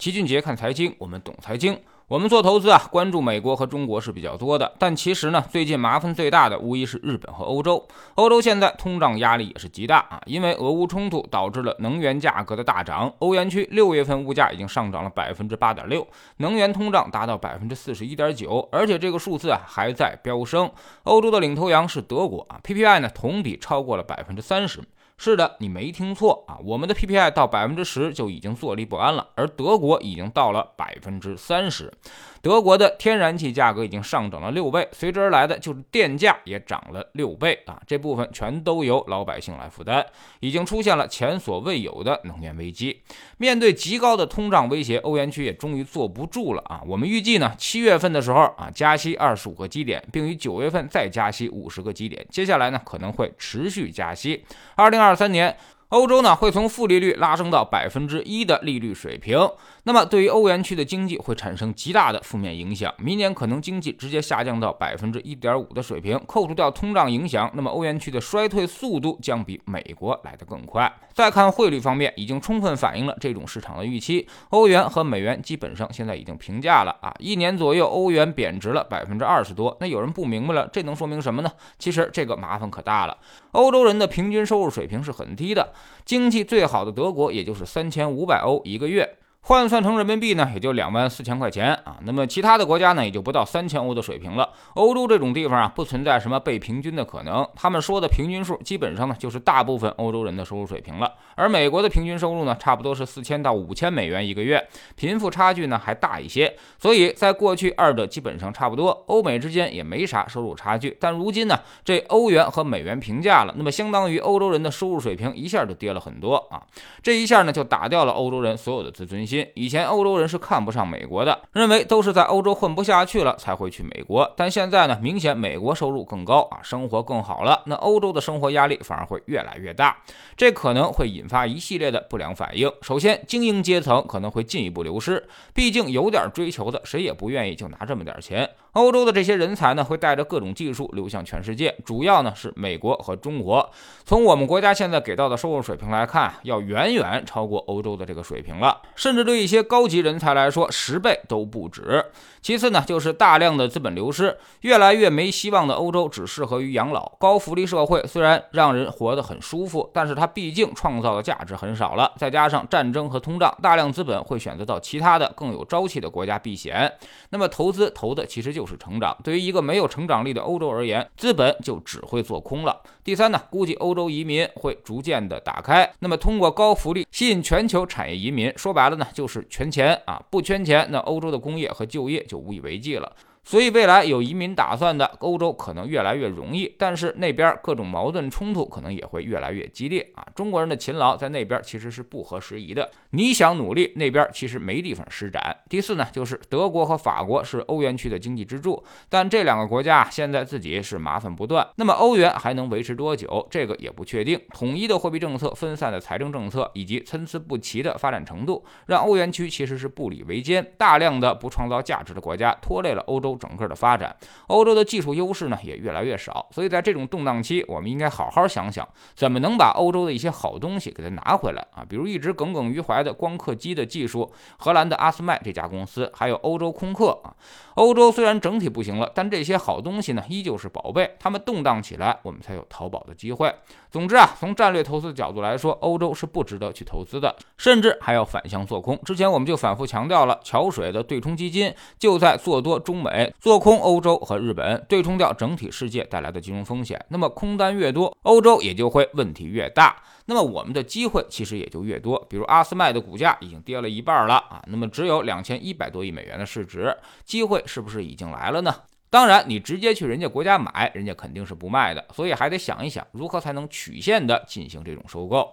齐俊杰看财经，我们懂财经。我们做投资啊，关注美国和中国是比较多的，但其实呢，最近麻烦最大的无疑是日本和欧洲。欧洲现在通胀压力也是极大啊，因为俄乌冲突导致了能源价格的大涨。欧元区六月份物价已经上涨了百分之八点六，能源通胀达到百分之四十一点九，而且这个数字啊还在飙升。欧洲的领头羊是德国啊，PPI 呢同比超过了百分之三十。是的，你没听错啊，我们的 PPI 到百分之十就已经坐立不安了，而德国已经到了百分之三十。德国的天然气价格已经上涨了六倍，随之而来的就是电价也涨了六倍啊！这部分全都由老百姓来负担，已经出现了前所未有的能源危机。面对极高的通胀威胁，欧元区也终于坐不住了啊！我们预计呢，七月份的时候啊，加息二十五个基点，并于九月份再加息五十个基点，接下来呢可能会持续加息。二零二二三年欧洲呢会从负利率拉升到百分之一的利率水平，那么对于欧元区的经济会产生极大的负面影响。明年可能经济直接下降到百分之一点五的水平，扣除掉通胀影响，那么欧元区的衰退速度将比美国来得更快。再看汇率方面，已经充分反映了这种市场的预期。欧元和美元基本上现在已经平价了啊，一年左右欧元贬值了百分之二十多。那有人不明白了，这能说明什么呢？其实这个麻烦可大了。欧洲人的平均收入水平是很低的。经济最好的德国，也就是三千五百欧一个月。换算成人民币呢，也就两万四千块钱啊。那么其他的国家呢，也就不到三千欧的水平了。欧洲这种地方啊，不存在什么被平均的可能。他们说的平均数，基本上呢，就是大部分欧洲人的收入水平了。而美国的平均收入呢，差不多是四千到五千美元一个月，贫富差距呢还大一些。所以在过去，二者基本上差不多，欧美之间也没啥收入差距。但如今呢，这欧元和美元平价了，那么相当于欧洲人的收入水平一下就跌了很多啊。这一下呢，就打掉了欧洲人所有的自尊心。以前欧洲人是看不上美国的，认为都是在欧洲混不下去了才会去美国。但现在呢，明显美国收入更高啊，生活更好了，那欧洲的生活压力反而会越来越大，这可能会引发一系列的不良反应。首先，精英阶层可能会进一步流失，毕竟有点追求的，谁也不愿意就拿这么点钱。欧洲的这些人才呢，会带着各种技术流向全世界，主要呢是美国和中国。从我们国家现在给到的收入水平来看，要远远超过欧洲的这个水平了，甚至这对一些高级人才来说，十倍都不止。其次呢，就是大量的资本流失，越来越没希望的欧洲只适合于养老。高福利社会虽然让人活得很舒服，但是它毕竟创造的价值很少了。再加上战争和通胀，大量资本会选择到其他的更有朝气的国家避险。那么投资投的其实。就是成长。对于一个没有成长力的欧洲而言，资本就只会做空了。第三呢，估计欧洲移民会逐渐的打开，那么通过高福利吸引全球产业移民。说白了呢，就是圈钱啊，不圈钱，那欧洲的工业和就业就无以为继了。所以未来有移民打算的欧洲可能越来越容易，但是那边各种矛盾冲突可能也会越来越激烈啊！中国人的勤劳在那边其实是不合时宜的，你想努力，那边其实没地方施展。第四呢，就是德国和法国是欧元区的经济支柱，但这两个国家现在自己是麻烦不断，那么欧元还能维持多久？这个也不确定。统一的货币政策、分散的财政政策以及参差不齐的发展程度，让欧元区其实是步履维艰，大量的不创造价值的国家拖累了欧洲。整个的发展，欧洲的技术优势呢也越来越少，所以在这种动荡期，我们应该好好想想，怎么能把欧洲的一些好东西给它拿回来啊？比如一直耿耿于怀的光刻机的技术，荷兰的阿斯麦这家公司，还有欧洲空客啊。欧洲虽然整体不行了，但这些好东西呢依旧是宝贝，他们动荡起来，我们才有淘宝的机会。总之啊，从战略投资的角度来说，欧洲是不值得去投资的，甚至还要反向做空。之前我们就反复强调了，桥水的对冲基金就在做多中美，做空欧洲和日本，对冲掉整体世界带来的金融风险。那么空单越多，欧洲也就会问题越大，那么我们的机会其实也就越多。比如阿斯麦的股价已经跌了一半了啊，那么只有两千一百多亿美元的市值，机会是不是已经来了呢？当然，你直接去人家国家买，人家肯定是不卖的，所以还得想一想如何才能曲线的进行这种收购。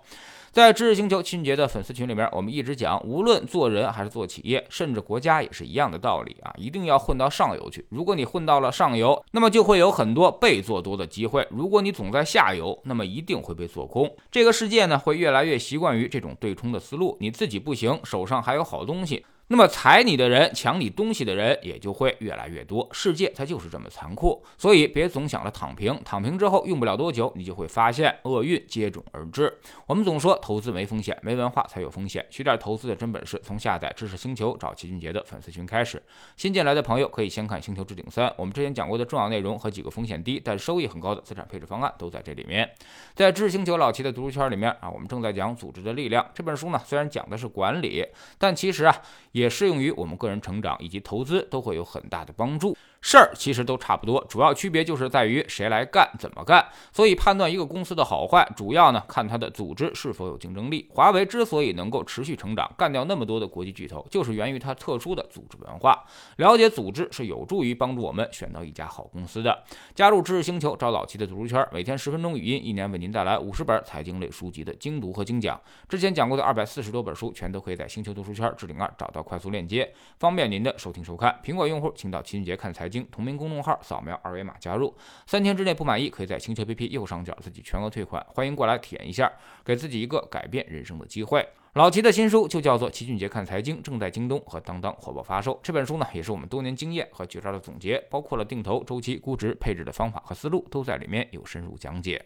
在知识星球清洁的粉丝群里面，我们一直讲，无论做人还是做企业，甚至国家也是一样的道理啊，一定要混到上游去。如果你混到了上游，那么就会有很多被做多的机会；如果你总在下游，那么一定会被做空。这个世界呢，会越来越习惯于这种对冲的思路。你自己不行，手上还有好东西。那么踩你的人、抢你东西的人也就会越来越多。世界它就是这么残酷，所以别总想着躺平，躺平之后用不了多久，你就会发现厄运接踵而至。我们总说投资没风险，没文化才有风险。学点投资的真本事，从下载知识星球找齐俊杰的粉丝群开始。新进来的朋友可以先看《星球置顶三》，我们之前讲过的重要内容和几个风险低但收益很高的资产配置方案都在这里面。在知识星球老齐的读书圈里面啊，我们正在讲《组织的力量》这本书呢，虽然讲的是管理，但其实啊。也适用于我们个人成长以及投资，都会有很大的帮助。事儿其实都差不多，主要区别就是在于谁来干、怎么干。所以判断一个公司的好坏，主要呢看它的组织是否有竞争力。华为之所以能够持续成长，干掉那么多的国际巨头，就是源于它特殊的组织文化。了解组织是有助于帮助我们选到一家好公司的。加入知识星球，找老七的读书圈，每天十分钟语音，一年为您带来五十本财经类书籍的精读和精讲。之前讲过的二百四十多本书，全都可以在星球读书圈置顶二找到快速链接，方便您的收听收看。苹果用户请到齐俊杰看财经同名公众号。扫描二维码加入，三天之内不满意，可以在星球 APP 右上角自己全额退款。欢迎过来体验一下，给自己一个改变人生的机会。老齐的新书就叫做《齐俊杰看财经》，正在京东和当当火爆发售。这本书呢，也是我们多年经验和绝招的总结，包括了定投、周期、估值、配置的方法和思路，都在里面有深入讲解。